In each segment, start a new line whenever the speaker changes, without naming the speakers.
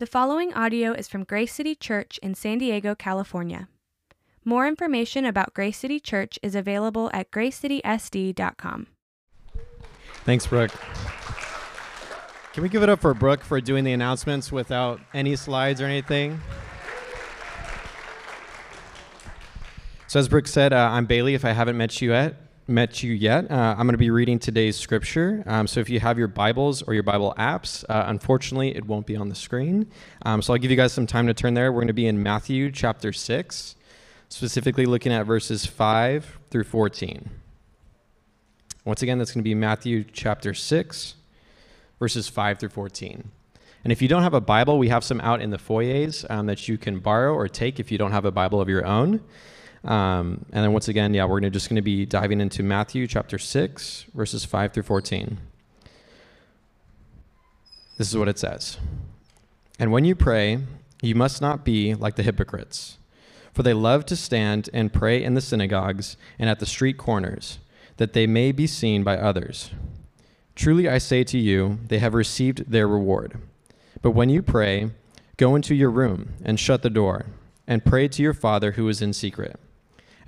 The following audio is from Grace City Church in San Diego, California. More information about Grace City Church is available at gracecitysd.com.
Thanks, Brooke. Can we give it up for Brooke for doing the announcements without any slides or anything? So, as Brooke said, uh, I'm Bailey. If I haven't met you yet, met you yet, uh, I'm going to be reading today's scripture. Um, so, if you have your Bibles or your Bible apps, uh, unfortunately, it won't be on the screen. Um, so, I'll give you guys some time to turn there. We're going to be in Matthew chapter 6, specifically looking at verses 5 through 14. Once again, that's going to be Matthew chapter 6, verses 5 through 14. And if you don't have a Bible, we have some out in the foyers um, that you can borrow or take if you don't have a Bible of your own. Um, and then once again, yeah, we're gonna, just going to be diving into Matthew chapter 6, verses 5 through 14. This is what it says And when you pray, you must not be like the hypocrites, for they love to stand and pray in the synagogues and at the street corners, that they may be seen by others. Truly I say to you, they have received their reward. But when you pray, go into your room and shut the door, and pray to your Father who is in secret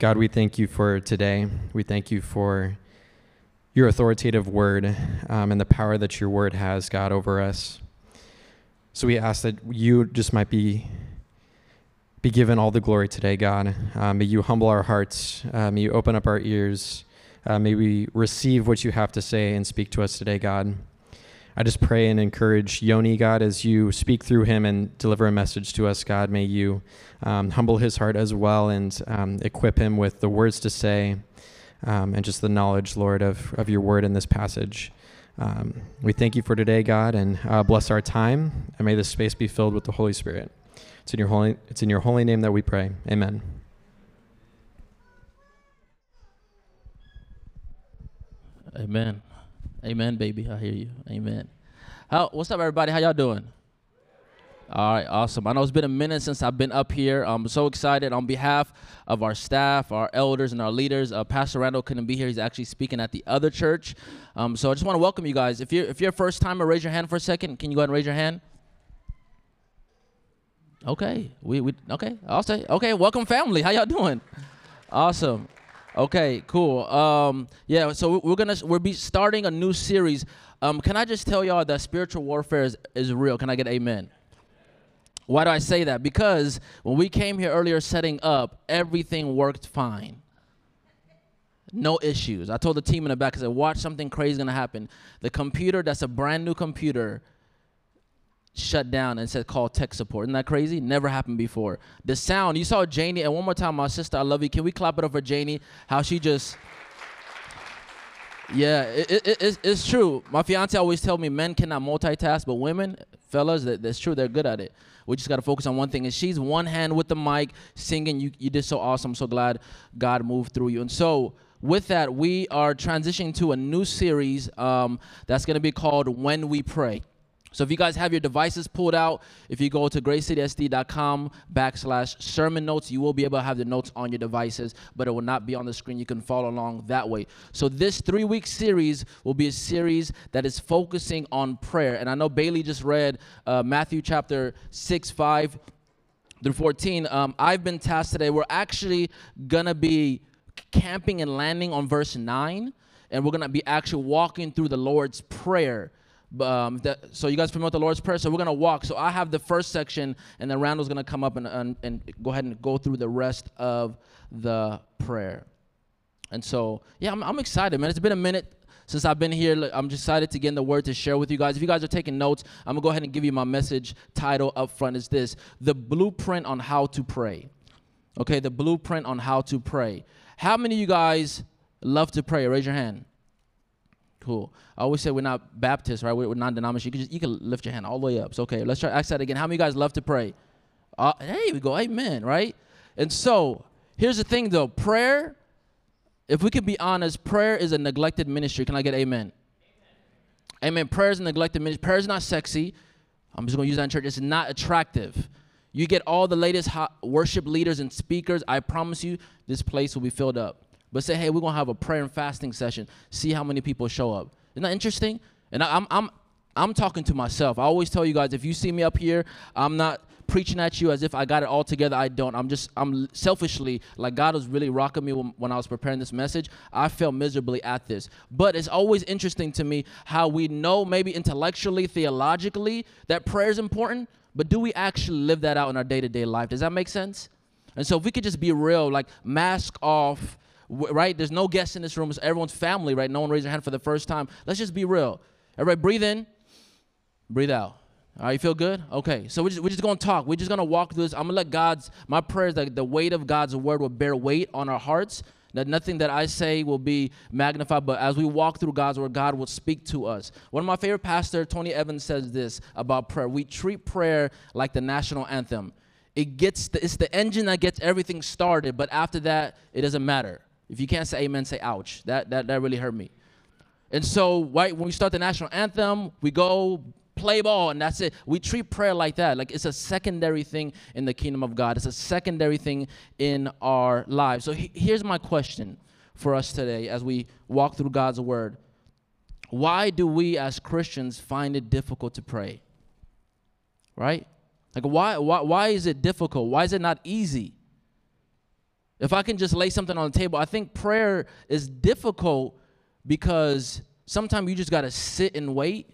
God, we thank you for today. We thank you for your authoritative word um, and the power that your word has, God, over us. So we ask that you just might be be given all the glory today, God. Uh, may you humble our hearts. Uh, may you open up our ears. Uh, may we receive what you have to say and speak to us today, God. I just pray and encourage Yoni, God, as you speak through him and deliver a message to us, God. May you um, humble his heart as well and um, equip him with the words to say um, and just the knowledge, Lord, of, of your word in this passage. Um, we thank you for today, God, and uh, bless our time, and may this space be filled with the Holy Spirit. It's in your holy, it's in your holy name that we pray. Amen.
Amen. Amen, baby. I hear you. Amen. How? What's up, everybody? How y'all doing? All right, awesome. I know it's been a minute since I've been up here. I'm so excited on behalf of our staff, our elders, and our leaders. Uh, Pastor Randall couldn't be here. He's actually speaking at the other church. Um, so I just want to welcome you guys. If you're if you're a first timer, raise your hand for a second. Can you go ahead and raise your hand? Okay, we we okay. I'll say okay. Welcome, family. How y'all doing? Awesome. Okay, cool. Um, yeah, so we're gonna we'll be starting a new series. Um, can I just tell y'all that spiritual warfare is, is real? Can I get amen? Why do I say that? Because when we came here earlier setting up, everything worked fine. No issues. I told the team in the back, I said, watch something crazy gonna happen. The computer that's a brand new computer shut down and said call tech support. Isn't that crazy? Never happened before. The sound, you saw Janie, and one more time, my sister, I love you. Can we clap it up for Janie? How she just, yeah, it, it, it's, it's true. My fiance always tell me men cannot multitask, but women, fellas, that, that's true. They're good at it. We just got to focus on one thing. And she's one hand with the mic, singing. You, you did so awesome. So glad God moved through you. And so, with that, we are transitioning to a new series um, that's going to be called When We Pray. So if you guys have your devices pulled out, if you go to gracecitysd.com backslash sermon notes, you will be able to have the notes on your devices, but it will not be on the screen. You can follow along that way. So this three-week series will be a series that is focusing on prayer. And I know Bailey just read uh, Matthew chapter 6, 5 through 14. Um, I've been tasked today. We're actually going to be camping and landing on verse 9, and we're going to be actually walking through the Lord's Prayer Um, that, so you guys familiar with the Lord's Prayer? So we're gonna walk. So I have the first section, and then Randall's gonna come up and, and, and go ahead and go through the rest of the prayer. And so, yeah, I'm, I'm excited, man. It's been a minute since I've been here. I'm excited to get in the word to share with you guys. If you guys are taking notes, I'm gonna go ahead and give you my message title up front. Is this the blueprint on how to pray? Okay, the blueprint on how to pray. How many of you guys love to pray? Raise your hand. Cool. I always say we're not Baptists, right? We're, non-denominational. You can just you can lift your hand all the way up. So okay, let's try ask that again. How many of you guys love to pray? Uh, hey, we go. Amen. Right. And so here's the thing, though. Prayer. If we can be honest, prayer is a neglected ministry. Can I get amen? Amen. amen. Prayer is a neglected ministry. Prayer is not sexy. I'm just going to use that in church. It's not attractive. You get all the latest worship leaders and speakers. I promise you, this place will be filled up. But say, hey, we're gonna have a prayer and fasting session. See how many people show up. Isn't that interesting? And I, I'm I'm I'm talking to myself. I always tell you guys, if you see me up here, I'm not preaching at you as if I got it all together. I don't. I'm just, I'm selfishly, like God was really rocking me when, I was preparing this message. I felt miserably at this. But it's always interesting to me how we know, maybe intellectually, theologically, that prayer is important, but do we actually live that out in our day to day life? Does that make sense? And so if we could just be real, like mask off right? There's no guests in this room. It's everyone's family, right? No one raised their hand for the first time. Let's just be real. Everybody breathe in, breathe out. All right, you feel good? Okay, so we're just, we're just gonna talk. We're just gonna walk through this. I'm gonna let God's, my prayers, that the weight of God's word will bear weight on our hearts. That nothing that I say will be magnified, but as we walk through God's word, God will speak to us. One of my favorite pastors, Tony Evans, says this about prayer. We treat prayer like the national anthem. It gets the, it's the engine that gets everything started, but after that, it doesn't matter. If you can't say amen, say ouch. That, that, that really hurt me. And so, right, when we start the national anthem, we go play ball and that's it. We treat prayer like that. Like it's a secondary thing in the kingdom of God, it's a secondary thing in our lives. So, he, here's my question for us today as we walk through God's word. Why do we as Christians find it difficult to pray? Right? Like, why, why, why is it difficult? Why is it not easy? If I can just lay something on the table, I think prayer is difficult because sometimes you just got to sit and wait,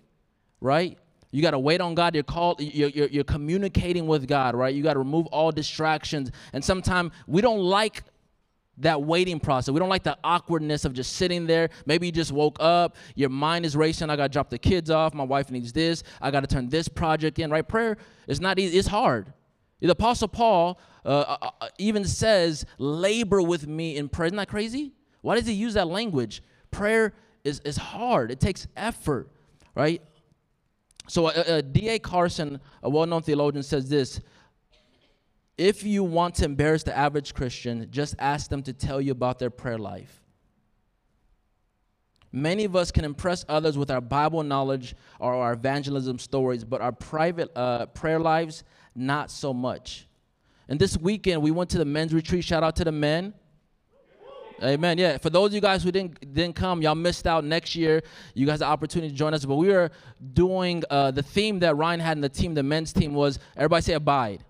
right? You got to wait on God. You're called. You're, you're, you're communicating with God, right? You got to remove all distractions. And sometimes we don't like that waiting process. We don't like the awkwardness of just sitting there. Maybe you just woke up, your mind is racing. I got to drop the kids off. My wife needs this. I got to turn this project in, right? Prayer is not easy. It's hard. The Apostle Paul uh, uh, uh, even says, labor with me in prayer. Isn't that crazy? Why does he use that language? Prayer is, is hard, it takes effort, right? So, uh, uh D.A. Carson, a well known theologian, says this If you want to embarrass the average Christian, just ask them to tell you about their prayer life. Many of us can impress others with our Bible knowledge or our evangelism stories, but our private uh, prayer lives not so much. And this weekend, we went to the men's retreat. Shout out to the men. Amen. Yeah. For those of you guys who didn't didn't come, y'all missed out. Next year, you guys have opportunity to join us. But we were doing uh, the theme that Ryan had in the team, the men's team, was everybody say abide.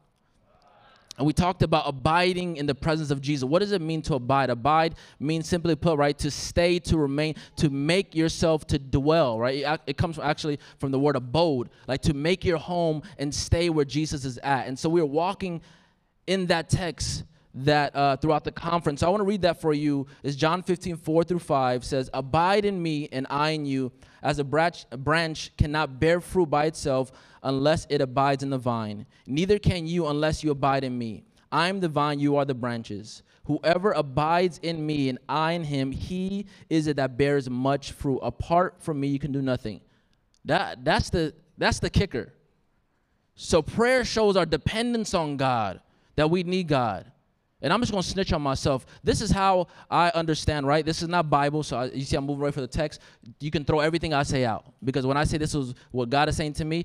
And we talked about abiding in the presence of Jesus. What does it mean to abide? Abide means simply put, right, to stay, to remain, to make yourself to dwell, right? It, comes from actually from the word abode, like to make your home and stay where Jesus is at. And so we're walking in that text that uh, throughout the conference. So I want to read that for you. Is John 15, 4 through 5 says, Abide in me and I in you, as a branch, a branch cannot bear fruit by itself unless it abides in the vine. Neither can you unless you abide in me. I am the vine, you are the branches. Whoever abides in me and I in him, he is it that bears much fruit. Apart from me, you can do nothing. That, that's, the, that's the kicker. So prayer shows our dependence on God, that we need God. And I'm just going to snitch on myself. This is how I understand, right? This is not Bible, so I, you see I'm moving right for the text. You can throw everything I say out because when I say this is what God is saying to me,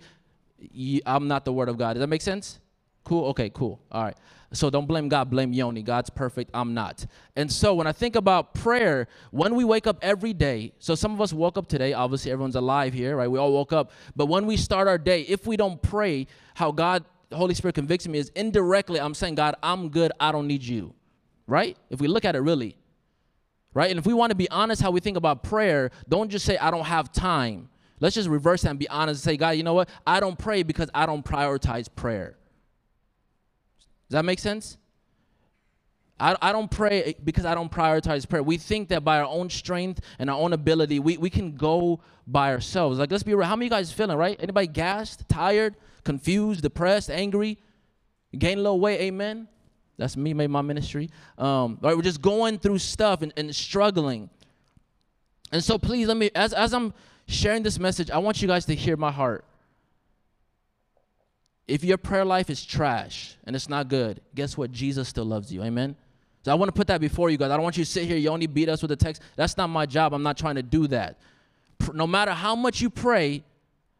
I'm not the word of God. Does that make sense? Cool? Okay, cool. All right. So don't blame God, blame Yoni. God's perfect, I'm not. And so when I think about prayer, when we wake up every day, so some of us woke up today, obviously everyone's alive here, right? We all woke up. But when we start our day, if we don't pray, how God, Holy Spirit convicts me is indirectly, I'm saying, God, I'm good, I don't need you. Right? If we look at it really. Right? And if we want to be honest how we think about prayer, don't just say, I don't have time. Let's just reverse that and be honest and say, God, you know what? I don't pray because I don't prioritize prayer. Does that make sense? I, I don't pray because I don't prioritize prayer. We think that by our own strength and our own ability, we, we can go by ourselves. Like, let's be real. How many of you guys feeling, right? Anybody gassed, tired, confused, depressed, angry? Gain a little weight, amen? That's me, made my ministry. Um, right, we're just going through stuff and, and struggling. And so please let me, as, as I'm sharing this message, I want you guys to hear my heart. If your prayer life is trash and it's not good, guess what? Jesus still loves you. Amen. So I want to put that before you guys. I don't want you to sit here, you only beat us with a text. That's not my job. I'm not trying to do that. No matter how much you pray,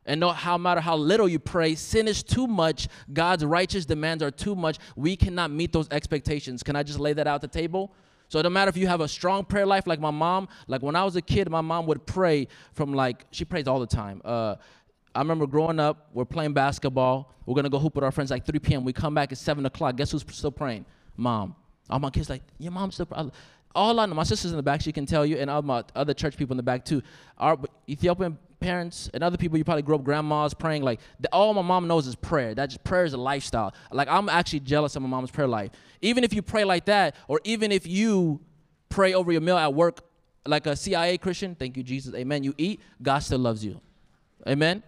and no how matter how little you pray, sin is too much. God's righteous demands are too much. We cannot meet those expectations. Can I just lay that out the table? So it don't matter if you have a strong prayer life like my mom. Like when I was a kid, my mom would pray from like she prays all the time. Uh, I remember growing up, we're playing basketball. We're gonna go hoop with our friends like 3 p.m. We come back at 7 o'clock. Guess who's still praying? Mom. All my kids like, your mom's still praying. All I know, my sister's in the back, she can tell you, and all my other church people in the back too. Our Ethiopian parents and other people, you probably grew up grandmas praying. Like the, all my mom knows is prayer. That just prayer is a lifestyle. Like I'm actually jealous of my mom's prayer life. Even if you pray like that, or even if you pray over your meal at work, like a CIA Christian, thank you Jesus, Amen. You eat, God still loves you, Amen.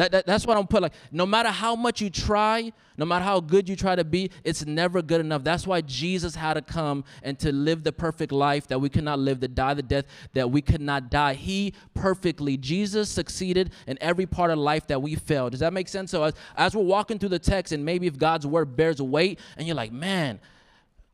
That, that, that's what I'm put like. No matter how much you try, no matter how good you try to be, it's never good enough. That's why Jesus had to come and to live the perfect life that we cannot live, to die the death that we could not die. He perfectly, Jesus succeeded in every part of life that we failed. Does that make sense? So as, as we're walking through the text, and maybe if God's word bears weight, and you're like, man,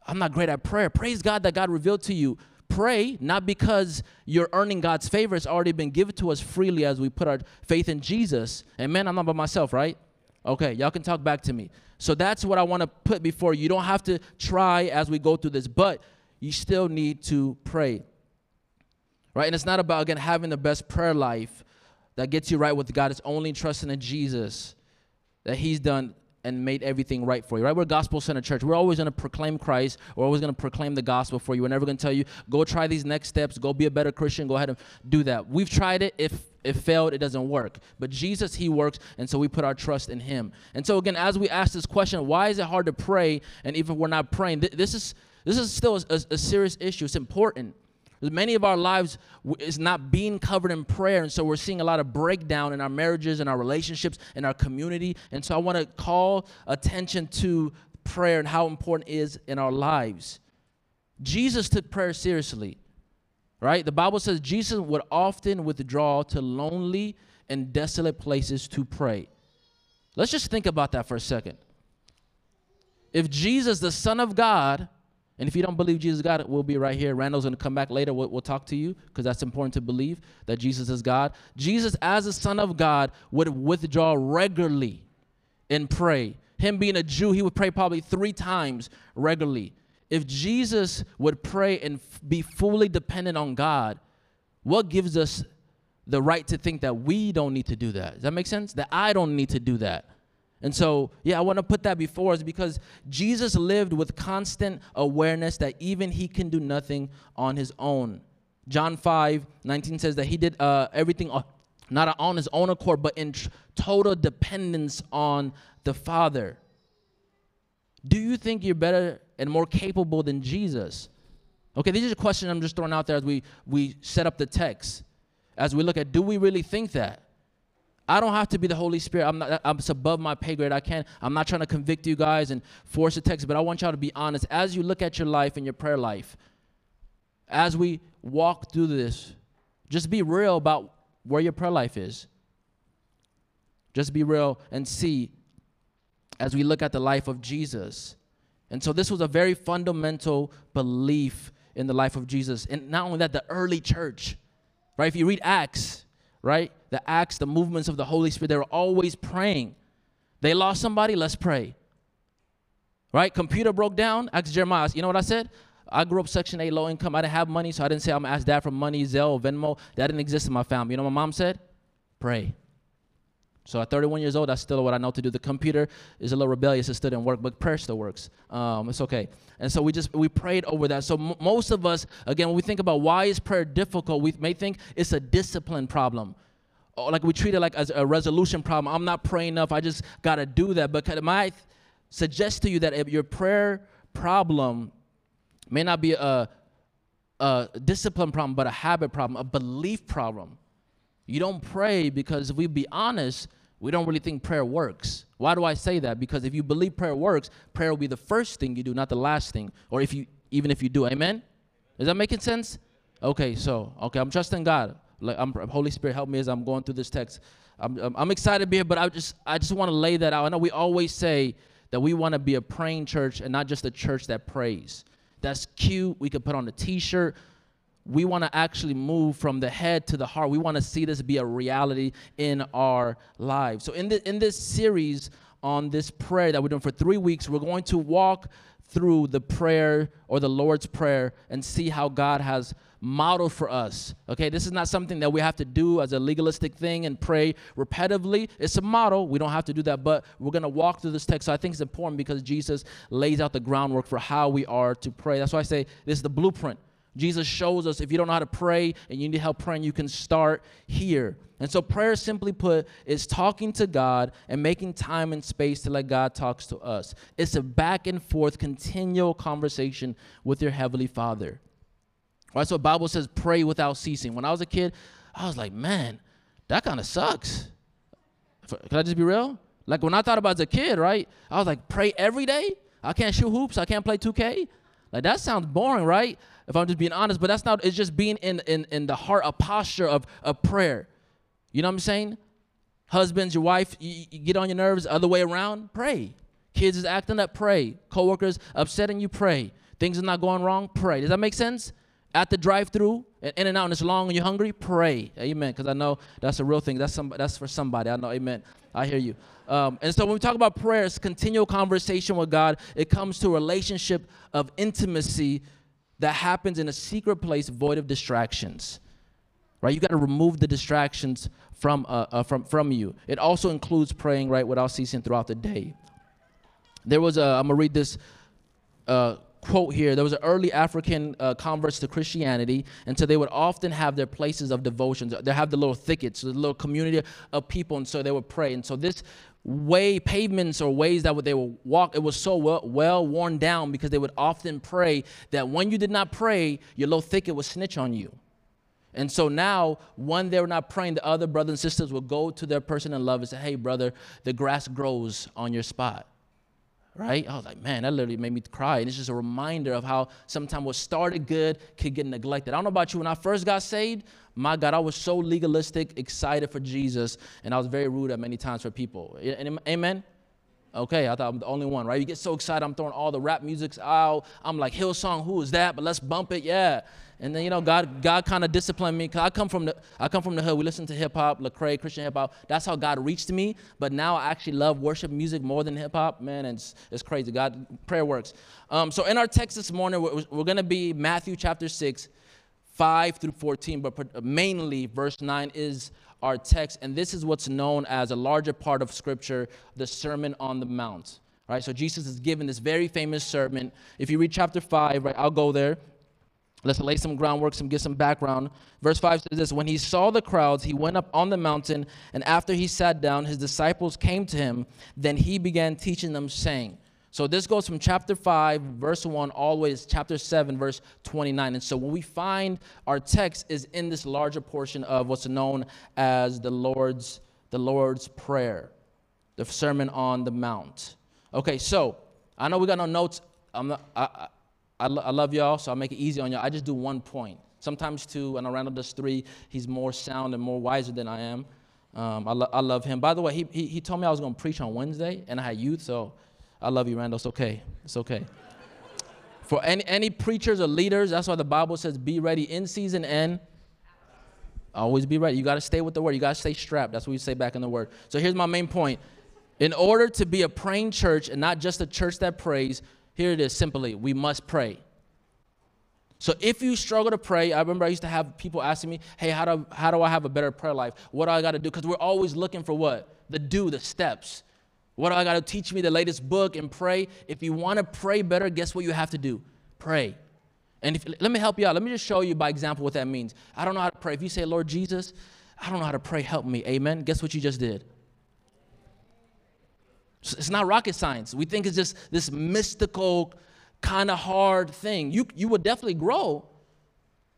I'm not great at prayer. Praise God that God revealed to you pray not because you're earning God's favor. It's already been given to us freely as we put our faith in Jesus. And man, I'm not by myself, right? Okay, y'all can talk back to me. So that's what I want to put before. You don't have to try as we go through this, but you still need to pray. Right? And it's not about, again, having the best prayer life that gets you right with God. It's only trusting in Jesus that He's done and made everything right for you, right? We're a gospel centered church. We're always going to proclaim Christ. We're always going to proclaim the gospel for you. We're never going to tell you, go try these next steps, go be a better Christian, go ahead and do that. We've tried it. If it failed, it doesn't work. But Jesus, He works, and so we put our trust in Him. And so, again, as we ask this question, why is it hard to pray? And even if we're not praying, th- this is this is still a, a serious issue. It's important. Many of our lives is not being covered in prayer, and so we're seeing a lot of breakdown in our marriages and our relationships in our community. And so I want to call attention to prayer and how important it is in our lives. Jesus took prayer seriously, right? The Bible says Jesus would often withdraw to lonely and desolate places to pray. Let's just think about that for a second. If Jesus, the Son of God, and if you don't believe Jesus is God, we'll be right here. Randall's going to come back later. We'll, we'll talk to you because that's important to believe that Jesus is God. Jesus, as the Son of God, would withdraw regularly and pray. Him being a Jew, he would pray probably three times regularly. If Jesus would pray and f- be fully dependent on God, what gives us the right to think that we don't need to do that? Does that make sense? That I don't need to do that. And so, yeah, I want to put that before us because Jesus lived with constant awareness that even he can do nothing on his own. John 5 19 says that he did uh, everything not on his own accord, but in total dependence on the Father. Do you think you're better and more capable than Jesus? Okay, these are questions I'm just throwing out there as we, we set up the text. As we look at, do we really think that? I don't have to be the Holy Spirit. I'm not. I'm above my pay grade. I can't. I'm not trying to convict you guys and force a text, but I want y'all to be honest as you look at your life and your prayer life. As we walk through this, just be real about where your prayer life is. Just be real and see as we look at the life of Jesus. And so this was a very fundamental belief in the life of Jesus. And not only that, the early church, right? If you read Acts, right? The acts, the movements of the Holy Spirit, they were always praying. They lost somebody, let's pray. Right? Computer broke down, ask Jeremiah. You know what I said? I grew up Section 8, low income. I didn't have money, so I didn't say I'm gonna ask dad for money, Zelle, Venmo. That didn't exist in my family. You know what my mom said? Pray. So at 31 years old, that's still what I know to do. The computer is a little rebellious; it still didn't work, but prayer still works. Um, it's okay. And so we just we prayed over that. So m- most of us, again, when we think about why is prayer difficult, we may think it's a discipline problem. oh, like we treat it like as a resolution problem. I'm not praying enough. I just got to do that. But I suggest to you that if your prayer problem may not be a, a discipline problem, but a habit problem, a belief problem. You don't pray because if we be honest, we don't really think prayer works. Why do I say that? Because if you believe prayer works, prayer will be the first thing you do, not the last thing. Or if you even if you do, amen? Is that making sense? Okay, so okay, I'm trusting God. Like I'm Holy Spirit, help me as I'm going through this text. I'm, I'm, I'm excited to be here, but I just I just want to lay that out. I know we always say that we want to be a praying church and not just a church that prays. That's cute. We could put on a t-shirt. We want to actually move from the head to the heart. We want to see this be a reality in our lives. So in the, in this series on this prayer that we're doing for 3 weeks, we're going to walk through the prayer or the Lord's prayer and see how God has modeled for us. Okay, this is not something that we have to do as a legalistic thing and pray repetitively. It's a model. We don't have to do that, but we're going to walk through this text. So I think it's important because Jesus lays out the groundwork for how we are to pray. That's why I say this is the blueprint. Jesus shows us if you don't know how to pray and you need help praying, you can start here. And so, prayer, simply put, is talking to God and making time and space to let God talk to us. It's a back and forth, continual conversation with your Heavenly Father. Right? So, Bible says, pray without ceasing. When I was a kid, I was like, man, that kind of sucks. Can I just be real? Like, when I thought about as a kid, right? I was like, pray every day? I can't shoot hoops. I can't play 2K. Like, that sounds boring, right? If I'm just being honest, but that's not, it's just being in, in, in the heart, a posture of, of prayer. You know what I'm saying? Husbands, your wife, you, you get on your nerves, other way around, pray. Kids is acting up, pray. Coworkers upsetting you, pray. Things are not going wrong, pray. Does that make sense? At the drive-through, and In-N-Out, and it's long, and you're hungry, pray. Amen. Because I know that's a real thing. That's some, that's for somebody. I know. Amen. I hear you. Um, and so when we talk about prayer, it's continual conversation with God. It comes to a relationship of intimacy that happens in a secret place void of distractions right? You got to remove the distractions from uh, uh, from from you. It also includes praying right without ceasing throughout the day. There was a i'm gonna read this uh, quote here there was an early african uh, converts to christianity and so they would often have their places of devotions they have the little thickets the little community of people and so they would pray. And so this way pavements or ways that they would walk it was so well, well worn down because they would often pray that when you did not pray your little thicket would snitch on you. And so now when they were not praying the other brothers and sisters would go to their person in love and say hey brother the grass grows on your spot right? I was like, man, that literally made me cry. And it's just a reminder of how sometimes what started good could get neglected. I don't know about you, when I first got saved, my God, I was so legalistic, excited for Jesus, and I was very rude at many times for people. Amen? Okay, I thought I'm the only one, right? You get so excited, I'm throwing all the rap musics out. I'm like, Hillsong, who is that? But let's bump it, yeah. And then you know, God, God kind of disciplined me. Cause I come from the, I come from the hood. We listen to hip hop, Lecrae, Christian hip hop. That's how God reached me. But now I actually love worship music more than hip hop. Man, it's it's crazy. God, prayer works. Um, so in our text this morning, we're, we're gonna be Matthew chapter six, five through fourteen, but mainly verse nine is our text, and this is what's known as a larger part of Scripture, the Sermon on the Mount. Right, so Jesus is given this very famous sermon. If you read chapter five, right, I'll go there. Let's lay some groundwork, some get some background. Verse 5 says this When he saw the crowds, he went up on the mountain, and after he sat down, his disciples came to him. Then he began teaching them, saying, so this goes from chapter 5, verse 1, all the way to chapter 7, verse 29. And so when we find our text is in this larger portion of what's known as the Lord's, the Lord's Prayer, the Sermon on the Mount. Okay, so I know we got no notes. I'm not, I, I, I love y'all, so I'll make it easy on y'all. I just do one point. Sometimes two. Know Randall does three. He's more sound and more wiser than I am. Um, I, lo- I love him. By the way, he, he, he told me I was going to preach on Wednesday, and I had youth, so I love you, Randall. It's okay. It's okay. For any, any preachers or leaders, that's why the Bible says be ready in season and always be ready. You got to stay with the word. You got to stay strapped. That's what we say back in the word. So here's my main point. In order to be a praying church and not just a church that prays, here it is simply we must pray. So if you struggle to pray, I remember I used to have people asking me, hey, how do, how do I have a better prayer life? What do I got to do? Because we're always looking for what? The do, the steps. What do I got to teach me the latest book and pray? If you want to pray better, guess what you have to do? Pray. And if, let me help you out. Let me just show you by example what that means. I don't know how to pray. If you say, Lord Jesus, I don't know how to pray, help me. Amen. Guess what you just did? It's not rocket science. We think it's just this mystical, kind of hard thing. You, you would definitely grow.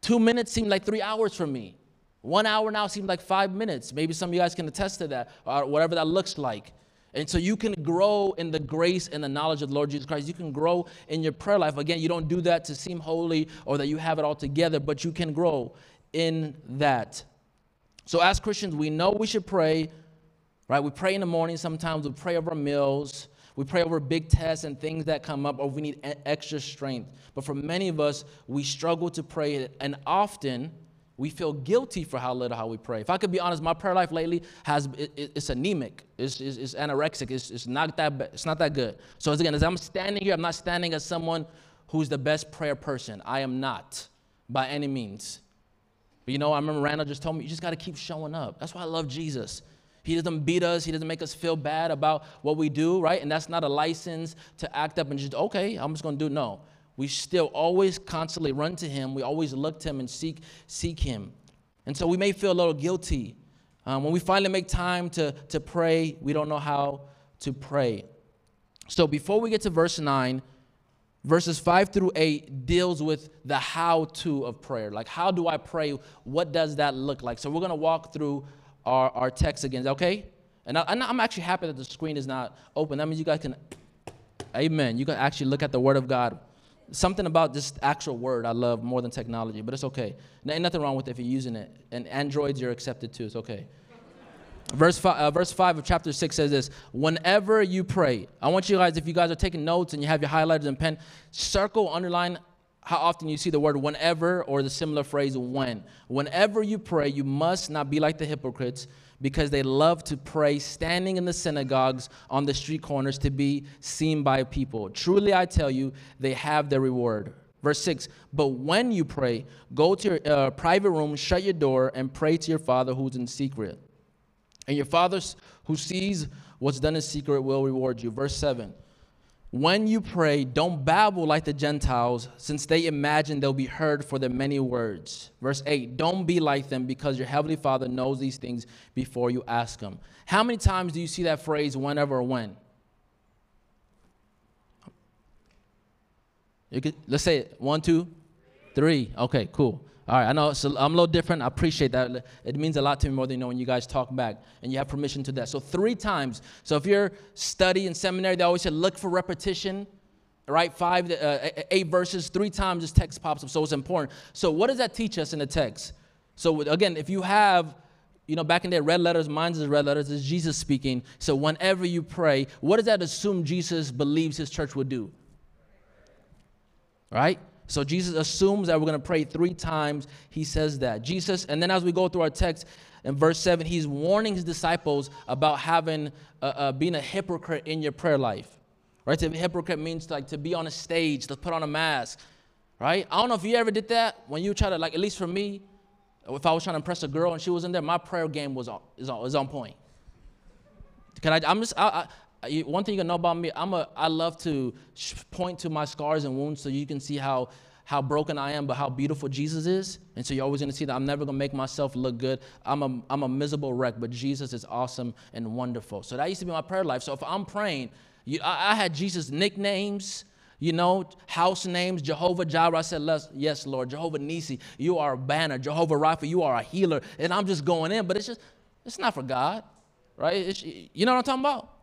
Two minutes seemed like three hours for me. One hour now seems like five minutes. Maybe some of you guys can attest to that, or whatever that looks like. And so you can grow in the grace and the knowledge of the Lord Jesus Christ. You can grow in your prayer life. Again, you don't do that to seem holy or that you have it all together, but you can grow in that. So, as Christians, we know we should pray, right? We pray in the morning sometimes, we pray over meals, we pray over big tests and things that come up, or we need extra strength. But for many of us, we struggle to pray, and often, we feel guilty for how little how we pray. If I could be honest, my prayer life lately has it, it's anemic, it's, it's, it's anorexic, it's, it's not that it's not that good. So again, as I'm standing here, I'm not standing as someone who's the best prayer person. I am not by any means. But you know, I remember Randall just told me you just got to keep showing up. That's why I love Jesus. He doesn't beat us. He doesn't make us feel bad about what we do, right? And that's not a license to act up and just okay, I'm just gonna do no we still always constantly run to him. We always look to him and seek, seek him. And so we may feel a little guilty. Um, when we finally make time to, to pray, we don't know how to pray. So before we get to verse 9, verses 5 through 8 deals with the how to of prayer. Like, how do I pray? What does that look like? So we're going to walk through our, our text again, okay? And I, I'm actually happy that the screen is not open. That means you guys can, amen. You can actually look at the Word of God something about this actual word I love more than technology, but it's okay. Ain't nothing wrong with it if you're using it. And Androids, you're accepted too. It's okay. verse, five, uh, verse 5 of chapter 6 says this Whenever you pray, I want you guys, if you guys are taking notes and you have your highlighters and pen, circle, underline how often you see the word whenever or the similar phrase when. Whenever you pray, you must not be like the hypocrites because they love to pray standing in the synagogues on the street corners to be seen by people. Truly, I tell you, they have their reward. Verse 6 But when you pray, go to your uh, private room, shut your door, and pray to your Father who's in secret. And your Father who sees what's done in secret will reward you. Verse 7 when you pray, don't babble like the Gentiles, since they imagine they'll be heard for their many words. Verse 8 Don't be like them, because your heavenly Father knows these things before you ask Him. How many times do you see that phrase, whenever when? You could, let's say it. One, two, three. Okay, cool. All right, I know so I'm a little different. I appreciate that. It means a lot to me more than you know when you guys talk back and you have permission to that. So three times. So if you're studying seminary, they always say look for repetition. Right, five, uh, eight verses, three times this text pops up. So it's important. So what does that teach us in the text? So again, if you have you know, back in there, red letters, mine is red letters, is Jesus speaking. So whenever you pray, what does that assume Jesus believes his church would do? Right? So Jesus assumes that we're going to pray three times. He says that. Jesus, and then as we go through our text in verse 7, he's warning his disciples about having, uh, uh, being a hypocrite in your prayer life. Right? To be a hypocrite means like to be on a stage, to put on a mask. Right? I don't know if you ever did that when you try to, like, at least for me, if I was trying to impress a girl and she was in there, my prayer game was on, is on, is on point. Can I, I'm just, I, one thing you can know about me, I'm a, I love to point to my scars and wounds so you can see how, how broken I am, but how beautiful Jesus is. And so you're always going to see that I'm never going to make myself look good. I'm a, I'm a miserable wreck, but Jesus is awesome and wonderful. So that used to be my prayer life. So if I'm praying, you, I, I had Jesus' nicknames, you know, house names, Jehovah Jireh. I said, yes, Lord. Jehovah Nisi, you are a banner. Jehovah Rapha, you are a healer. And I'm just going in, but it's just, it's not for God, right? It's, you know what I'm talking about?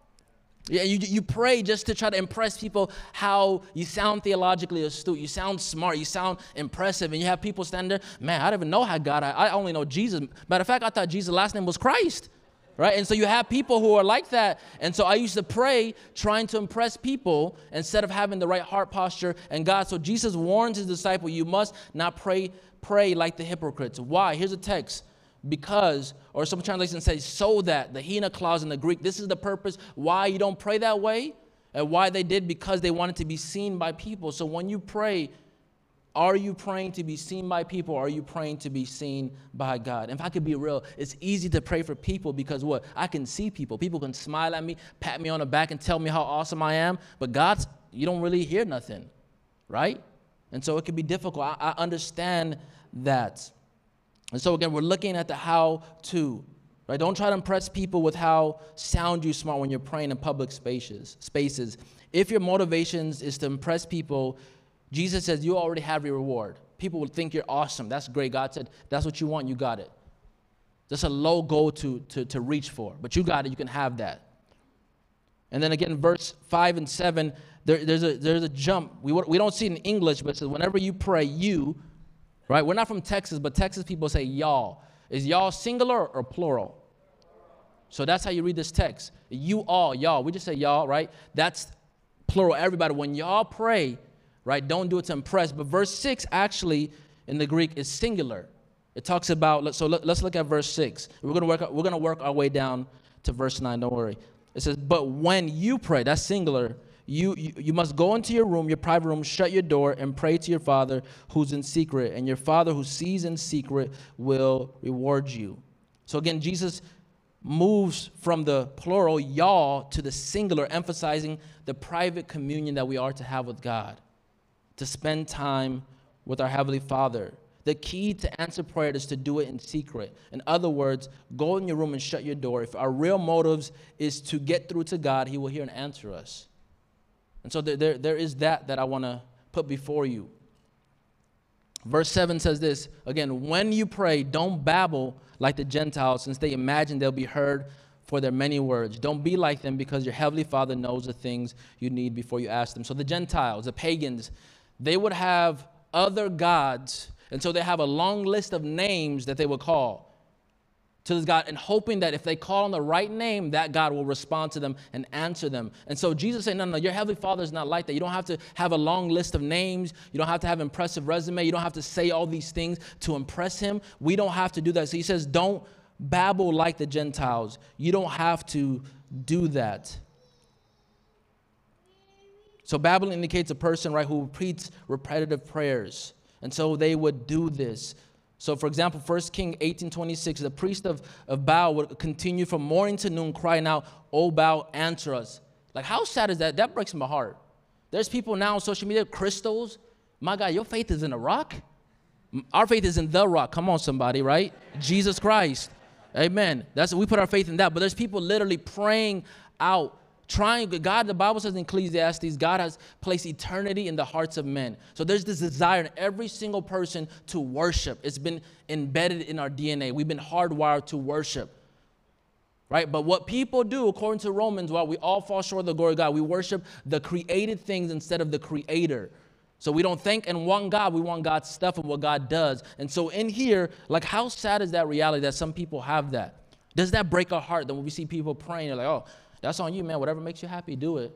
Yeah, you, you pray just to try to impress people how you sound theologically astute. You sound smart. You sound impressive. And you have people stand there, man, I don't even know how God, I, I only know Jesus. Matter of fact, I thought Jesus' last name was Christ. Right? And so you have people who are like that. And so I used to pray trying to impress people instead of having the right heart posture and God. So Jesus warns his disciple, you must not pray, pray like the hypocrites. Why? Here's a text because, or some translations say so that, the hina clause in the Greek, this is the purpose why you don't pray that way, and why they did because they wanted to be seen by people. So when you pray, are you praying to be seen by people or are you praying to be seen by God? If I could be real, it's easy to pray for people because what? I can see people. People can smile at me, pat me on the back, and tell me how awesome I am. But God's, you don't really hear nothing, right? And so it can be difficult. I, I understand that. And so again, we're looking at the how to. Right? Don't try to impress people with how sound you smart when you're praying in public spaces. Spaces. If your motivations is to impress people, Jesus says you already have your reward. People will think you're awesome. That's great. God said that's what you want. You got it. That's a low goal to, to, to reach for, but you got it. You can have that. And then again, verse 5 and 7, there, there's, a, there's a jump. We, we don't see it in English, but it says, whenever you pray, you, right? We're not from Texas, but Texas people say y'all. Is y'all singular or plural? So that's how you read this text. You all, y'all. We just say y'all, right? That's plural, everybody. When y'all pray, right, don't do it to impress. But verse 6 actually in the Greek is singular. It talks about, so let's look at verse 6. We're going to work, we're going to work our way down to verse 9, don't worry. It says, But when you pray, that's singular, you, you, you must go into your room, your private room, shut your door, and pray to your Father who's in secret. And your Father who sees in secret will reward you. So again, Jesus moves from the plural, y'all, to the singular, emphasizing the private communion that we are to have with God, to spend time with our Heavenly Father. The key to answer prayer is to do it in secret. In other words, go in your room and shut your door. If our real motives is to get through to God, He will hear and answer us. And so there, there, there is that that I want to put before you. Verse 7 says this again, when you pray, don't babble like the Gentiles, since they imagine they'll be heard for their many words. Don't be like them because your heavenly Father knows the things you need before you ask them. So the Gentiles, the pagans, they would have other gods and so they have a long list of names that they would call to this God and hoping that if they call on the right name, that God will respond to them and answer them. And so Jesus said, No, no, your heavenly Father is not like that. You don't have to have a long list of names. You don't have to have impressive resume. You don't have to say all these things to impress him. We don't have to do that. So he says, Don't babble like the Gentiles. You don't have to do that. So babbling indicates a person, right, who repeats repetitive prayers. And so they would do this. So, for example, 1 King 18:26, the priest of, of Baal would continue from morning to noon crying out, "O Baal, answer us." Like, how sad is that? That breaks my heart. There's people now on social media, crystals. My God, your faith is in a rock. Our faith is in the rock. Come on, somebody, right? Jesus Christ. Amen. That's we put our faith in that. But there's people literally praying out trying god the bible says in ecclesiastes god has placed eternity in the hearts of men. So there's this desire in every single person to worship. It's been embedded in our dna we've been hardwired to worship right? But what people do according to romans while we all fall short of the glory of god we worship the created things instead of the creator. So we don't think and want God, we want God's stuff and what God does. And so in here, like how sad is that reality that some people have that? Does that break our heart that when we see people praying, they're like, oh, that's on you, man. Whatever makes you happy, do it.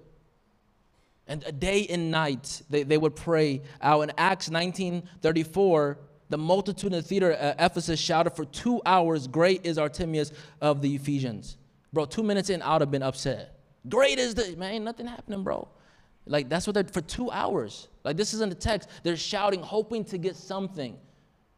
And day and night, they, they would pray out. In Acts 1934, the multitude in the theater at Ephesus shouted for two hours, Great is Artemis of the Ephesians. Bro, two minutes in, I would have been upset. Great is the, man, ain't nothing happening, bro. Like, that's what they're, for two hours. Like, this is in the text. They're shouting, hoping to get something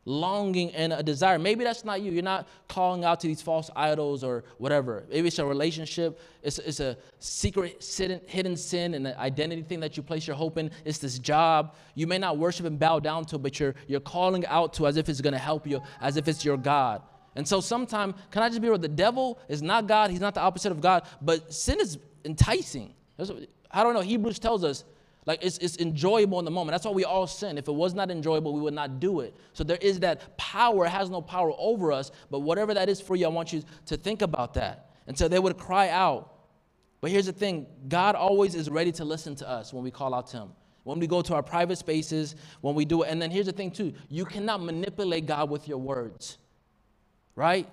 longing and a desire. Maybe that's not you. You're not calling out to these false idols or whatever. Maybe it's a relationship. It's, it's a secret hidden sin and an identity thing that you place your hope in. It's this job. You may not worship and bow down to, but you're, you're calling out to as if it's going to help you, as if it's your God. And so sometimes, can I just be real? The devil is not God. He's not the opposite of God. But sin is enticing. I don't know. Hebrews tells us like it's, it's enjoyable in the moment. That's why we all sin. If it was not enjoyable, we would not do it. So there is that power, it has no power over us. But whatever that is for you, I want you to think about that. And so they would cry out. But here's the thing God always is ready to listen to us when we call out to Him. When we go to our private spaces, when we do it. And then here's the thing, too you cannot manipulate God with your words, right?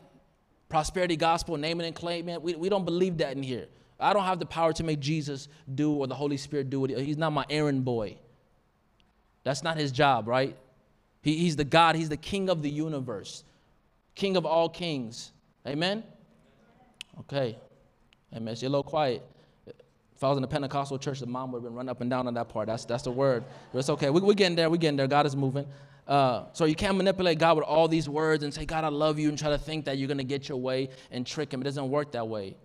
Prosperity gospel, name it and claim it. We, we don't believe that in here. I don't have the power to make Jesus do or the Holy Spirit do it. He's not my errand boy. That's not his job, right? He, he's the God, he's the king of the universe, king of all kings. Amen? Okay. Amen. You're a little quiet. If I was in a Pentecostal church, the mom would have been running up and down on that part. That's, that's the word. But it's okay. We, we're getting there. We're getting there. God is moving. Uh, so you can't manipulate God with all these words and say, God, I love you, and try to think that you're going to get your way and trick him. It doesn't work that way.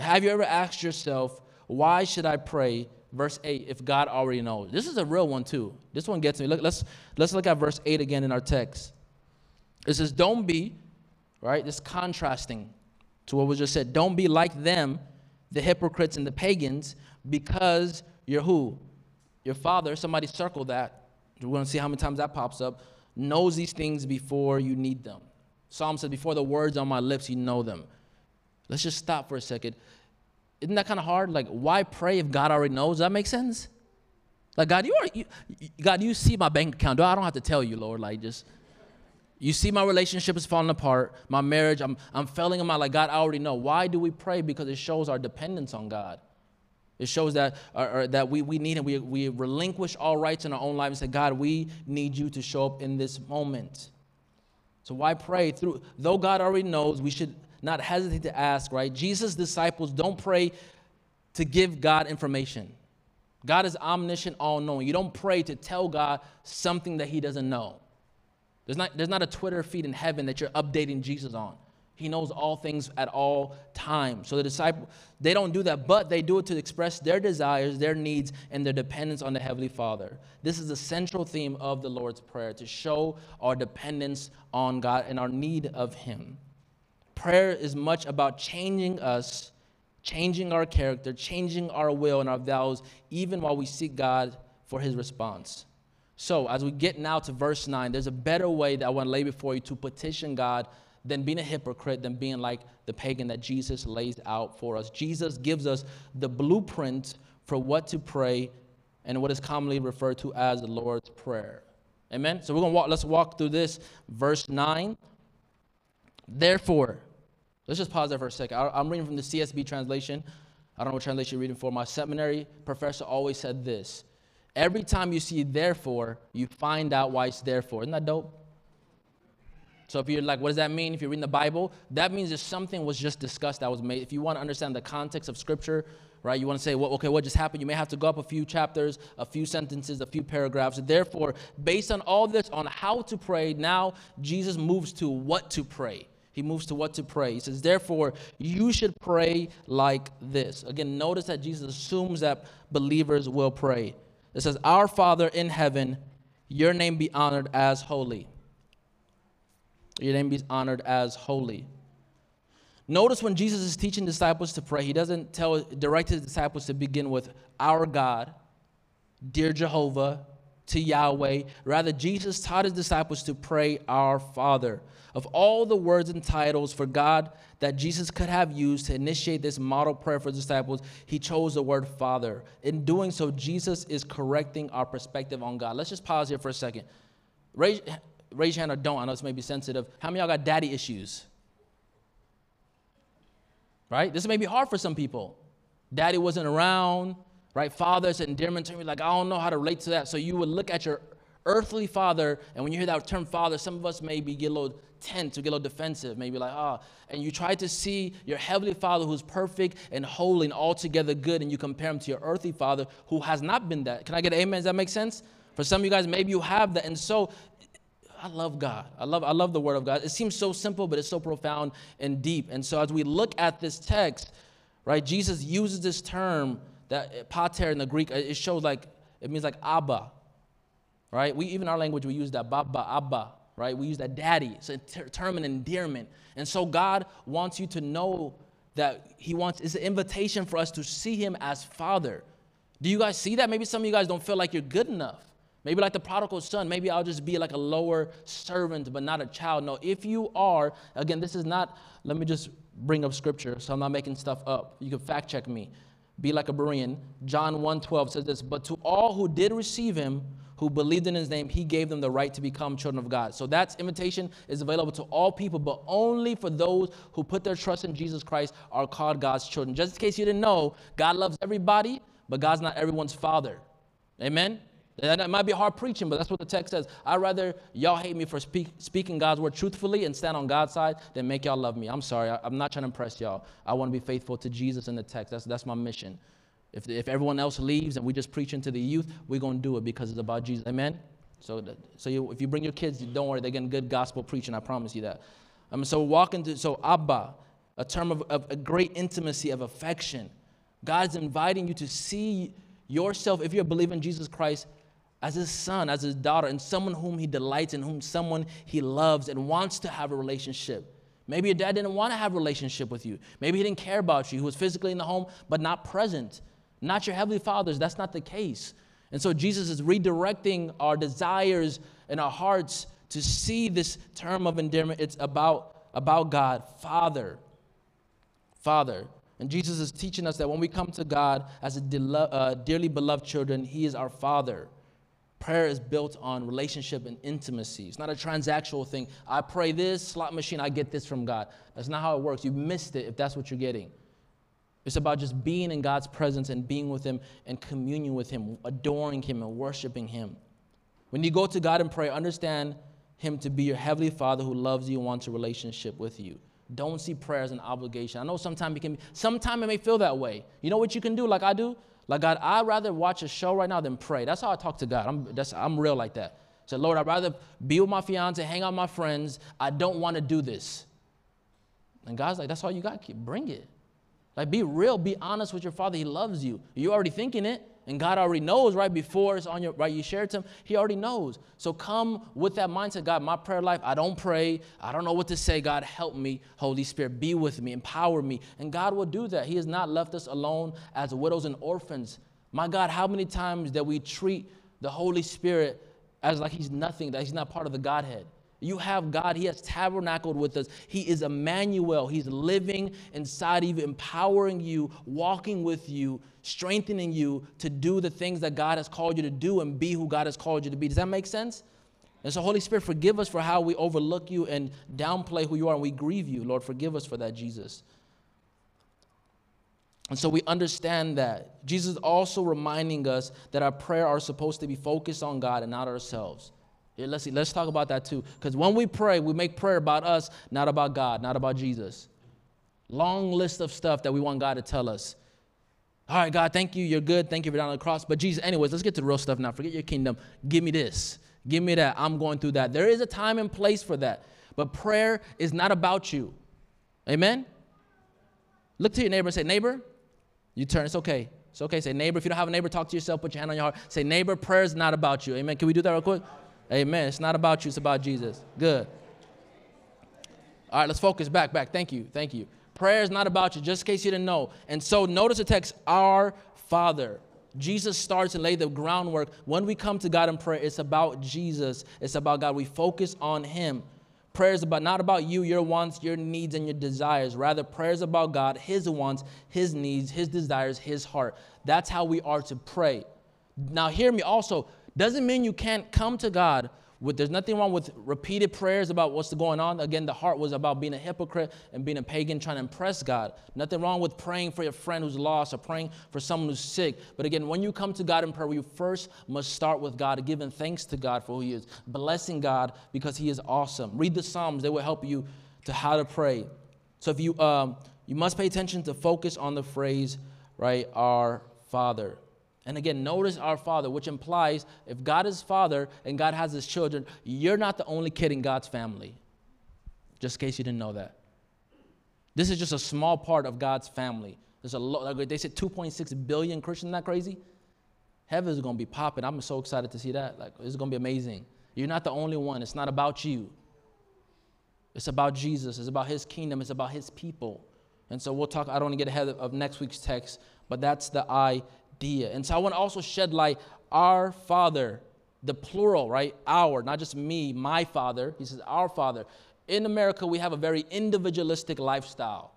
Have you ever asked yourself, why should I pray? Verse 8, if God already knows. This is a real one too. This one gets me. Look, let's, let's look at verse 8 again in our text. It says, don't be, right? This contrasting to what was just said. Don't be like them, the hypocrites and the pagans, because you're who? Your father, somebody circle that. We're going to see how many times that pops up. Knows these things before you need them. Psalm says, Before the words on my lips, you know them. Let's just stop for a second. Isn't that kind of hard? Like, why pray if God already knows? Does that make sense? Like, God, you are, you, God, you see my bank account. I don't have to tell you, Lord. Like, just, you see my relationship is falling apart, my marriage, I'm, I'm failing in my, like, God, I already know. Why do we pray? Because it shows our dependence on God. It shows that, or, or that we, we need Him. We, we relinquish all rights in our own lives and say, God, we need you to show up in this moment. So why pray? Through though God already knows, we should not hesitate to ask, right? Jesus' disciples don't pray to give God information. God is omniscient, all knowing. You don't pray to tell God something that He doesn't know. There's not, there's not a Twitter feed in heaven that you're updating Jesus on. He knows all things at all times. So the disciple, they don't do that, but they do it to express their desires, their needs, and their dependence on the Heavenly Father. This is the central theme of the Lord's Prayer to show our dependence on God and our need of Him. Prayer is much about changing us, changing our character, changing our will and our vows, even while we seek God for His response. So, as we get now to verse 9, there's a better way that I want to lay before you to petition God than being a hypocrite, than being like the pagan that Jesus lays out for us. Jesus gives us the blueprint for what to pray and what is commonly referred to as the Lord's Prayer. Amen. So we're gonna walk, let's walk through this. Verse 9. Therefore, let's just pause there for a second. I'm reading from the CSB translation. I don't know what translation you're reading for. My seminary professor always said this. Every time you see therefore, you find out why it's therefore. Isn't that dope? So if you're like, what does that mean? If you're reading the Bible, that means that something was just discussed that was made. If you want to understand the context of Scripture, right, you want to say, well, okay, what just happened? You may have to go up a few chapters, a few sentences, a few paragraphs. Therefore, based on all this, on how to pray, now Jesus moves to what to pray. He moves to what to pray. He says, therefore, you should pray like this. Again, notice that Jesus assumes that believers will pray. It says, Our Father in heaven, your name be honored as holy. Your name be honored as holy. Notice when Jesus is teaching disciples to pray, he doesn't tell direct his disciples to begin with our God, dear Jehovah, to Yahweh. Rather, Jesus taught his disciples to pray our Father. Of all the words and titles for God that Jesus could have used to initiate this model prayer for disciples, he chose the word Father. In doing so, Jesus is correcting our perspective on God. Let's just pause here for a second. Raise, raise your hand or don't. I know this may be sensitive. How many y'all got daddy issues? Right? This may be hard for some people. Daddy wasn't around, right? Father's and endearment term, like, I don't know how to relate to that. So you would look at your earthly father, and when you hear that term father, some of us maybe get a little tense or get a little defensive, maybe like, ah, oh. and you try to see your heavenly father who's perfect and holy and altogether good, and you compare him to your earthly father who has not been that. Can I get amen? Does that make sense? For some of you guys, maybe you have that. And so I love God. I love, I love the Word of God. It seems so simple, but it's so profound and deep. And so as we look at this text, right, Jesus uses this term that eh, pater in the Greek, eh, it shows like, it means like Abba, right? We, even our language, we use that Baba, Abba, right? We use that daddy. It's a ter- term of endearment. And so God wants you to know that He wants, it's an invitation for us to see Him as Father. Do you guys see that? Maybe some of you guys don't feel like you're good enough. Maybe like the prodigal son, maybe I'll just be like a lower servant, but not a child. No, if you are, again, this is not, let me just bring up scripture so I'm not making stuff up. You can fact check me. Be like a Berean. John 1:12 says this, but to all who did receive him, who believed in his name, he gave them the right to become children of God. So that's invitation is available to all people, but only for those who put their trust in Jesus Christ are called God's children. Just in case you didn't know, God loves everybody, but God's not everyone's father. Amen? That might be hard preaching, but that's what the text says. I'd rather y'all hate me for speak, speaking God's word truthfully and stand on God's side than make y'all love me. I'm sorry. I, am not trying to impress y'all. I want to be faithful to Jesus in the text. That's, that's my mission. If, if everyone else leaves and we just preach into the youth, we're going to do it because it's about Jesus. Amen? So, so you, if you bring your kids, don't worry, they're getting good gospel preaching. I promise you that. Um, so walk into, so Abba, a term of, of a great intimacy, of affection. God's inviting you to see yourself, if you're believing in Jesus Christ, as his son, as his daughter, and someone whom he delights in, whom someone he loves and wants to have a relationship. Maybe your dad didn't want to have a relationship with you. Maybe he didn't care about you. He was physically in the home, but not present. Not your heavenly father's. That's not the case. And so Jesus is redirecting our desires and our hearts to see this term of endearment. It's about, about God, Father. Father. And Jesus is teaching us that when we come to God as a uh, dearly beloved children, He is our Father. Prayer is built on relationship and intimacy. It's not a transactional thing. I pray this, slot machine, I get this from God. That's not how it works. You missed it if that's what you're getting. It's about just being in God's presence and being with Him and communion with Him, adoring Him and worshiping Him. When you go to God and pray, understand Him to be your Heavenly Father who loves you and wants a relationship with you. Don't see prayer as an obligation. I know sometimes it can be, sometimes it may feel that way. You know what you can do, like I do? Like, God, I'd rather watch a show right now than pray. That's how I talk to God. I'm, that's, I'm real like that. So, Lord, I'd rather be with my fiance, hang out with my friends. I don't want to do this. And God's like, that's all you got. Bring it. Like, be real. Be honest with your father. He loves you. You're already thinking it. And God already knows right before it's on your right, you share it to him. He already knows. So come with that mindset, God, my prayer life, I don't pray. I don't know what to say. God, help me. Holy Spirit, be with me, empower me. And God will do that. He has not left us alone as widows and orphans. My God, how many times that we treat the Holy Spirit as like he's nothing, that he's not part of the Godhead? You have God. He has tabernacled with us. He is Emmanuel. He's living inside of you, empowering you, walking with you, strengthening you to do the things that God has called you to do and be who God has called you to be. Does that make sense? And so, Holy Spirit, forgive us for how we overlook you and downplay who you are and we grieve you. Lord, forgive us for that, Jesus. And so we understand that. Jesus is also reminding us that our prayer are supposed to be focused on God and not ourselves. Let's see, let's talk about that too. Because when we pray, we make prayer about us, not about God, not about Jesus. Long list of stuff that we want God to tell us. All right, God, thank you. You're good. Thank you for down on the cross. But Jesus, anyways, let's get to the real stuff now. Forget your kingdom. Give me this. Give me that. I'm going through that. There is a time and place for that. But prayer is not about you. Amen? Look to your neighbor and say, Neighbor, you turn. It's okay. It's okay. Say, Neighbor, if you don't have a neighbor, talk to yourself. Put your hand on your heart. Say, Neighbor, prayer is not about you. Amen. Can we do that real quick? Amen. It's not about you, it's about Jesus. Good. All right, let's focus back, back. Thank you. Thank you. Prayer is not about you, just in case you didn't know. And so notice the text, our Father. Jesus starts and lay the groundwork. When we come to God in prayer, it's about Jesus. It's about God. We focus on Him. Prayer is about not about you, your wants, your needs, and your desires. Rather, prayer is about God, His wants, His needs, His desires, His heart. That's how we are to pray. Now, hear me also. Doesn't mean you can't come to God. With, there's nothing wrong with repeated prayers about what's going on. Again, the heart was about being a hypocrite and being a pagan trying to impress God. Nothing wrong with praying for your friend who's lost or praying for someone who's sick. But again, when you come to God in prayer, you first must start with God, giving thanks to God for who He is, blessing God because He is awesome. Read the Psalms; they will help you to how to pray. So if you um, you must pay attention to focus on the phrase, right? Our Father. And again, notice our Father, which implies if God is Father and God has His children, you're not the only kid in God's family. Just in case you didn't know that. This is just a small part of God's family. There's a lot, they said 2.6 billion Christians, that crazy? Heaven is going to be popping. I'm so excited to see that. Like, it's going to be amazing. You're not the only one. It's not about you. It's about Jesus. It's about His kingdom. It's about His people. And so we'll talk. I don't want to get ahead of next week's text, but that's the I idea. And so I want to also shed light our Father, the plural, right? Our, not just me, my Father. He says, our Father. In America, we have a very individualistic lifestyle,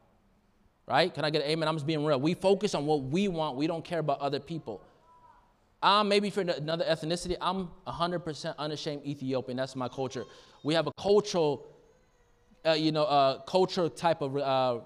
right? Can I get amen? I'm just being real. We focus on what we want, we don't care about other people. I'm maybe for another ethnicity, I'm 100% unashamed Ethiopian. That's my culture. We have a cultural, uh, you know, uh, culture type of uh,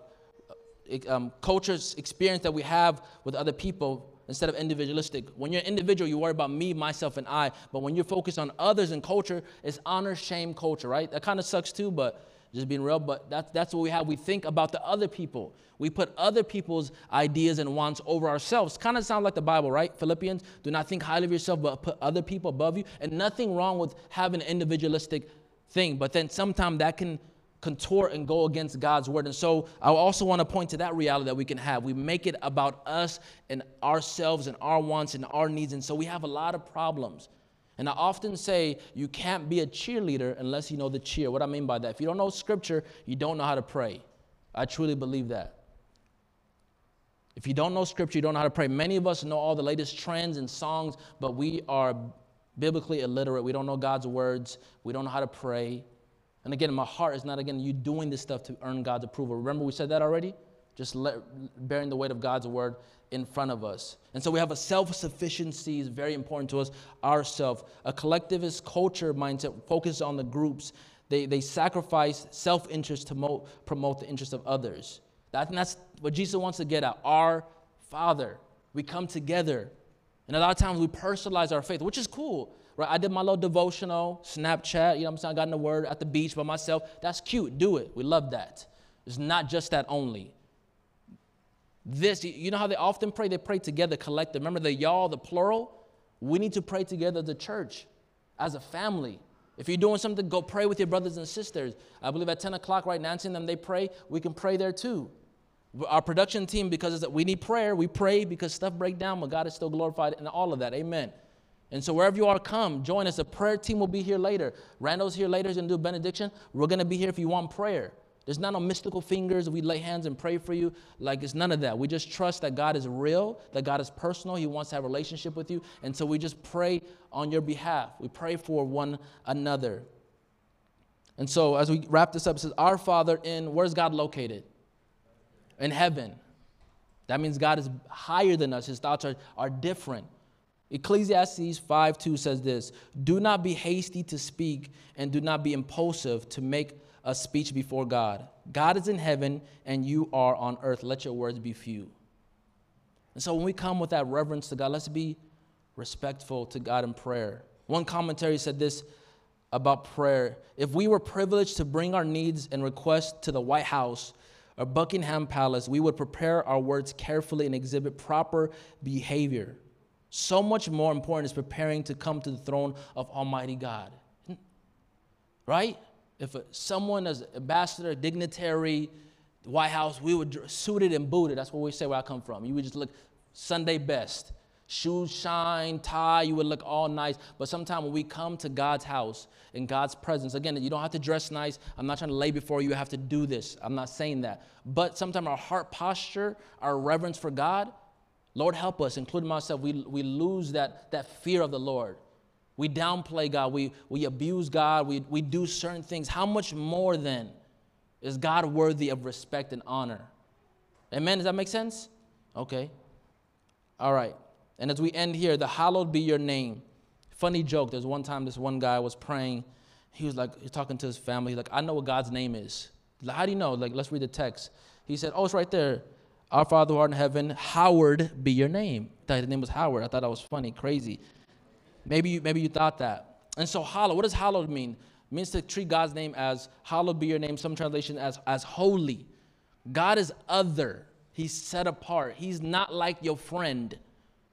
um, culture's experience that we have with other people instead of individualistic. When you're individual, you worry about me, myself, and I. But when you're focused on others and culture, it's honor, shame culture, right? That kind of sucks too, but just being real. But that's, that's what we have. We think about the other people. We put other people's ideas and wants over ourselves. Kind of sounds like the Bible, right? Philippians, do not think highly of yourself, but put other people above you. And nothing wrong with having an individualistic thing. But then sometimes that can contort and go against God's word. And so I also want to point to that reality that we can have. We make it about us and ourselves and our wants and our needs. And so we have a lot of problems. And I often say you can't be a cheerleader unless you know the cheer. What I mean by that, if you don't know scripture, you don't know how to pray. I truly believe that. If you don't know scripture, you don't know how to pray. Many of us know all the latest trends and songs, but we are biblically illiterate. We don't know God's words. We don't know how to pray. And again, my heart is not, again, you doing this stuff to earn God's approval. Remember, we said that already? Just let, bearing the weight of God's word in front of us. And so we have a self sufficiency is very important to us, ourself. A collectivist culture mindset focuses on the groups. They, they sacrifice self interest to mo- promote the interest of others. That, that's what Jesus wants to get at. Our Father. We come together. And a lot of times we personalize our faith, which is cool. Right? I did my little devotional, Snapchat, you know what I'm saying? I got in the word at the beach by myself. That's cute. Do it. We love that. It's not just that only. This, you know how they often pray? They pray together, collective. Remember the y'all, the plural? We need to pray together the church, as a family. If you're doing something, go pray with your brothers and sisters. I believe at 10 o'clock, right, Nancy and them, they pray. We can pray there too. Our production team, because we need prayer, we pray because stuff break down, but God is still glorified and all of that. Amen. And so wherever you are, come, join us. The prayer team will be here later. Randall's here later. He's going to do benediction. We're going to be here if you want prayer. There's not no mystical fingers. We lay hands and pray for you. Like it's none of that. We just trust that God is real, that God is personal. He wants to have a relationship with you. And so we just pray on your behalf. We pray for one another. And so as we wrap this up, it says, Our Father in, where's God located? In heaven. That means God is higher than us. His thoughts are, are different. Ecclesiastes 5 2 says this Do not be hasty to speak, and do not be impulsive to make a speech before God. God is in heaven and you are on earth. Let your words be few. And so when we come with that reverence to God, let's be respectful to God in prayer. One commentary said this about prayer If we were privileged to bring our needs and requests to the White House or Buckingham Palace, we would prepare our words carefully and exhibit proper behavior. So much more important is preparing to come to the throne of Almighty God. Right? if someone as ambassador, dignitary, White House, we would suited and booted. That's what we say where I come from. You would just look Sunday best. Shoes shine, tie, you would look all nice. But sometimes when we come to God's house in God's presence, again, you don't have to dress nice. I'm not trying to lay before you, have to do this. I'm not saying that. But sometimes our heart posture, our reverence for God, Lord help us, including myself, we, we lose that, that fear of the Lord. We downplay God. We, we abuse God. We, we do certain things. How much more then is God worthy of respect and honor? Amen? Does that make sense? Okay. All right. And as we end here, the hallowed be your name. Funny joke. There's one time this one guy was praying. He was like, he's talking to his family. He's like, I know what God's name is. Like, How do you know? Like, let's read the text. He said, Oh, it's right there. Our Father who art in heaven, Howard be your name. I thought his name was Howard. I thought that was funny, crazy. Maybe you, maybe you thought that. And so hallowed, what does hallowed mean? It means to treat God's name as hallowed be your name, some translation as, as holy. God is other. He's set apart. He's not like your friend.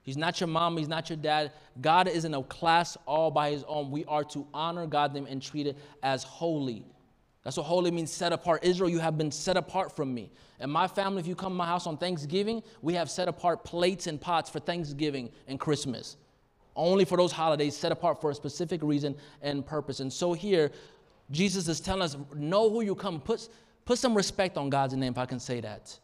He's not your mom. He's not your dad. God is in a class all by his own. We are to honor God's name and treat it as holy. That's what holy means set apart. Israel, you have been set apart from me. And my family, if you come to my house on Thanksgiving, we have set apart plates and pots for Thanksgiving and Christmas only for those holidays set apart for a specific reason and purpose. And so here, Jesus is telling us, know who you come. Put, put some respect on God's name, if I can say that.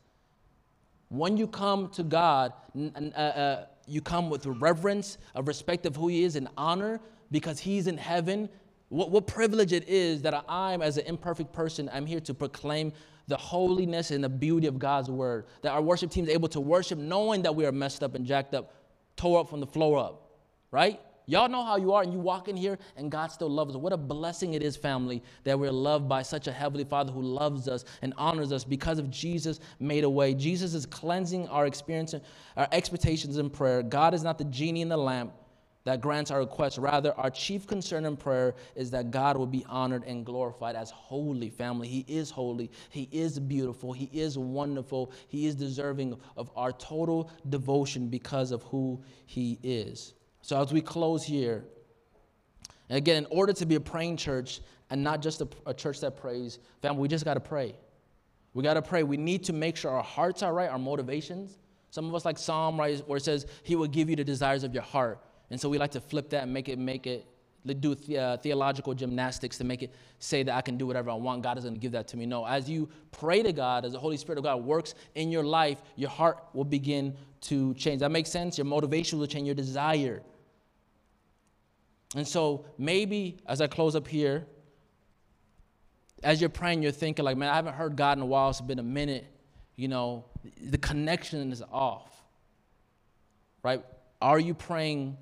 When you come to God, uh, uh, you come with reverence, a respect of who He is, and honor because He's in heaven. What, what privilege it is that I'm, as an imperfect person, I'm here to proclaim the holiness and the beauty of God's word. That our worship team is able to worship knowing that we are messed up and jacked up, tore up from the floor up right? Y'all know how you are, and you walk in here, and God still loves us. What a blessing it is, family, that we're loved by such a heavenly Father who loves us and honors us because of Jesus made a way. Jesus is cleansing our experience, our expectations in prayer. God is not the genie in the lamp that grants our requests. Rather, our chief concern in prayer is that God will be honored and glorified as holy family. He is holy. He is beautiful. He is wonderful. He is deserving of our total devotion because of who He is. So as we close here, again, in order to be a praying church and not just a, a church that prays, family, we just got to pray. We got to pray. We need to make sure our hearts are right, our motivations. Some of us like Psalm, right, where it says, He will give you the desires of your heart. And so we like to flip that and make it make it do uh, theological gymnastics to make it say that I can do whatever I want. God is going to give that to me. No, as you pray to God, as the Holy Spirit of God works in your life, your heart will begin to change. That makes sense? Your motivation will change, your desire. And so maybe as I close up here, as you're praying, you're thinking, like, man, I haven't heard God in a while. It's been a minute. You know, the connection is off. Right? Are you praying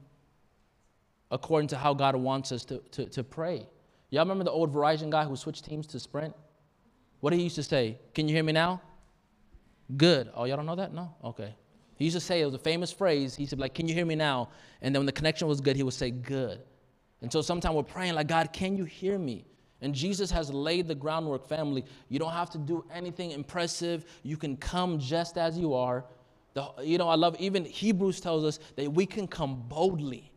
according to how God wants us to, to, to pray? Y'all remember the old Verizon guy who switched teams to Sprint? What he used to say? Can you hear me now? Good. Oh, y'all don't know that? No? Okay. He used to say, it was a famous phrase. He said, like, can you hear me now? And then when the connection was good, he would say, good. And so sometimes we're praying, like, God, can you hear me? And Jesus has laid the groundwork, family. You don't have to do anything impressive. You can come just as you are. The, you know, I love even Hebrews tells us that we can come boldly.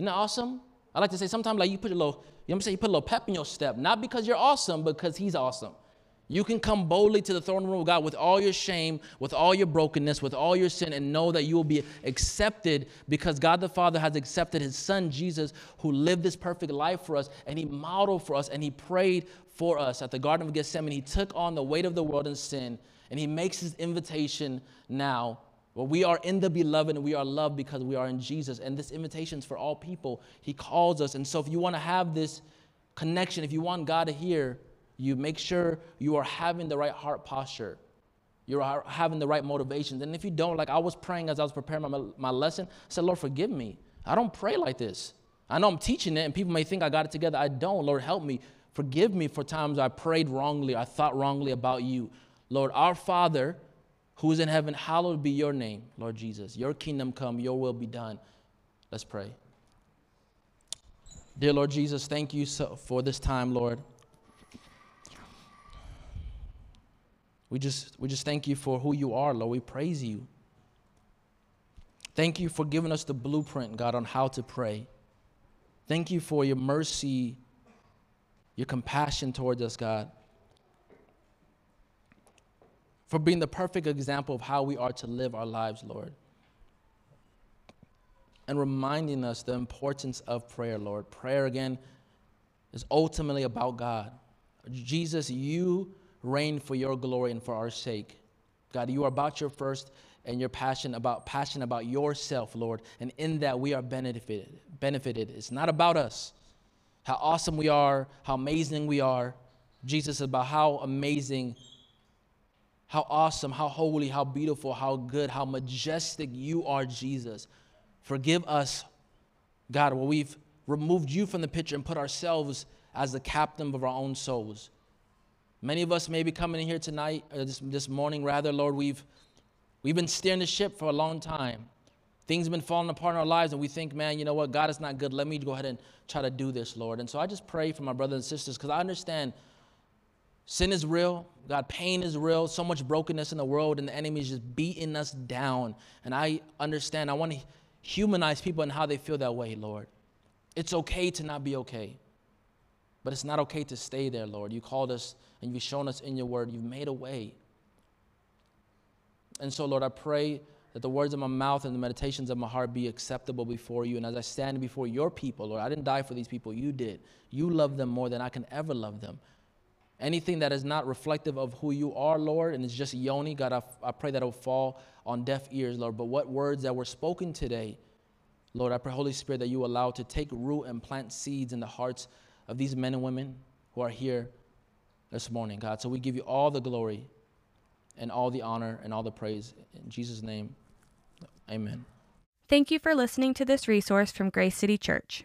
Isn't that awesome? I like to say sometimes like you put a little, you know what I'm saying, you put a little pep in your step, not because you're awesome, because he's awesome. You can come boldly to the throne room of God with all your shame, with all your brokenness, with all your sin, and know that you will be accepted because God the Father has accepted his son Jesus, who lived this perfect life for us, and he modeled for us, and he prayed for us at the Garden of Gethsemane. He took on the weight of the world and sin, and he makes his invitation now. Well, we are in the beloved and we are loved because we are in Jesus. And this invitation is for all people. He calls us. And so if you want to have this connection, if you want God to hear, you make sure you are having the right heart posture. You're having the right motivations. And if you don't, like I was praying as I was preparing my, my lesson, I said, Lord, forgive me. I don't pray like this. I know I'm teaching it, and people may think I got it together. I don't. Lord, help me. Forgive me for times I prayed wrongly, I thought wrongly about you. Lord, our Father who is in heaven, hallowed be your name, Lord Jesus. Your kingdom come, your will be done. Let's pray. Dear Lord Jesus, thank you so for this time, Lord. We just, we just thank you for who you are, Lord. We praise you. Thank you for giving us the blueprint, God, on how to pray. Thank you for your mercy, your compassion towards us, God. For being the perfect example of how we are to live our lives, Lord. And reminding us the importance of prayer, Lord. Prayer, again, is ultimately about God. Jesus, you reign for your glory and for our sake. God, you are about your first and your passion about passion about yourself, Lord. And in that we are benefited. Benefited. It's not about us. How awesome we are, how amazing we are. Jesus is about how amazing, how awesome, how holy, how beautiful, how good, how majestic you are, Jesus. Forgive us, God, where we've removed you from the picture and put ourselves as the captain of our own souls. Many of us may be coming in here tonight, or this, this morning rather, Lord, we've, we've been steering the ship for a long time. Things have been falling apart in our lives, and we think, man, you know what, God is not good. Let me go ahead and try to do this, Lord. And so I just pray for my brothers and sisters because I understand sin is real. God, pain is real. So much brokenness in the world, and the enemy is just beating us down. And I understand. I want to humanize people and how they feel that way, Lord. It's okay to not be okay. But it's not okay to stay there, Lord. You called us and you've shown us in your word. You've made a way. And so, Lord, I pray that the words of my mouth and the meditations of my heart be acceptable before you. And as I stand before your people, Lord, I didn't die for these people. You did. You love them more than I can ever love them. Anything that is not reflective of who you are, Lord, and it's just yoni, God, I, I pray that it will fall on deaf ears, Lord. But what words that were spoken today, Lord, I pray, Holy Spirit, that you allow to take root and plant seeds in the hearts of these men and women who are here this morning, God. So we give you all the glory and all the honor and all the praise. In Jesus' name, amen.
Thank you for listening to this resource from Grace City Church.